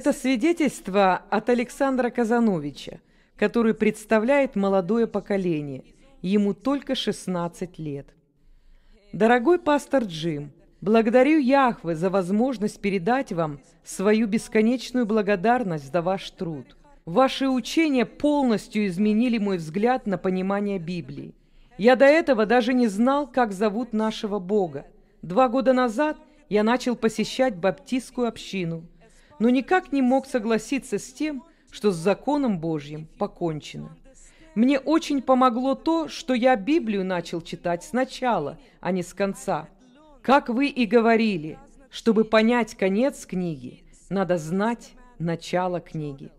Это свидетельство от Александра Казановича, который представляет молодое поколение. Ему только 16 лет. Дорогой пастор Джим, благодарю Яхве за возможность передать вам свою бесконечную благодарность за ваш труд. Ваши учения полностью изменили мой взгляд на понимание Библии. Я до этого даже не знал, как зовут нашего Бога. Два года назад я начал посещать баптистскую общину, но никак не мог согласиться с тем, что с законом Божьим покончено. Мне очень помогло то, что я Библию начал читать сначала, а не с конца. Как вы и говорили, чтобы понять конец книги, надо знать начало книги.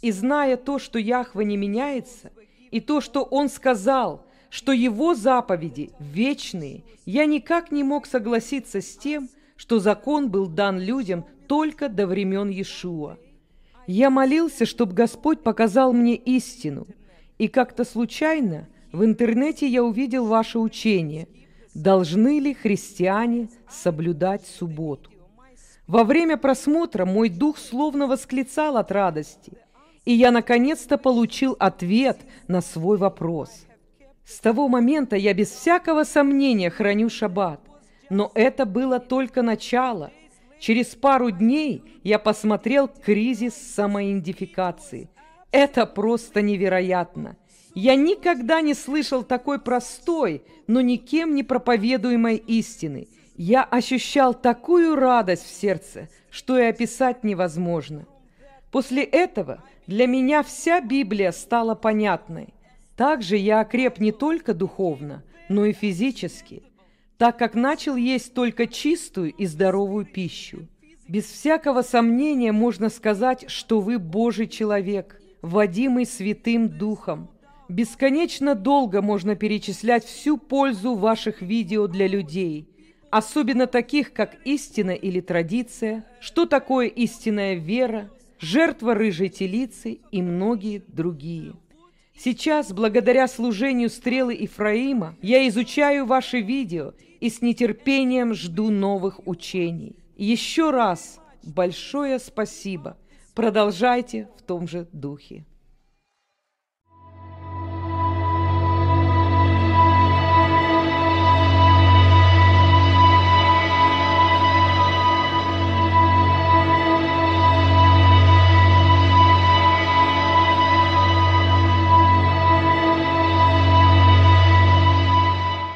И зная то, что Яхва не меняется, и то, что Он сказал, что Его заповеди вечные, я никак не мог согласиться с тем, что закон был дан людям только до времен Иешуа. Я молился, чтобы Господь показал мне истину, и как-то случайно в интернете я увидел ваше учение «Должны ли христиане соблюдать субботу?» Во время просмотра мой дух словно восклицал от радости, и я наконец-то получил ответ на свой вопрос. С того момента я без всякого сомнения храню шаббат, но это было только начало. Через пару дней я посмотрел кризис самоидентификации. Это просто невероятно. Я никогда не слышал такой простой, но никем не проповедуемой истины – я ощущал такую радость в сердце, что и описать невозможно. После этого для меня вся Библия стала понятной. Также я окреп не только духовно, но и физически, так как начал есть только чистую и здоровую пищу. Без всякого сомнения можно сказать, что вы Божий человек, водимый Святым Духом. Бесконечно долго можно перечислять всю пользу ваших видео для людей – особенно таких, как истина или традиция, что такое истинная вера, жертва рыжей телицы и многие другие. Сейчас, благодаря служению стрелы Ифраима, я изучаю ваши видео и с нетерпением жду новых учений. Еще раз большое спасибо. Продолжайте в том же духе.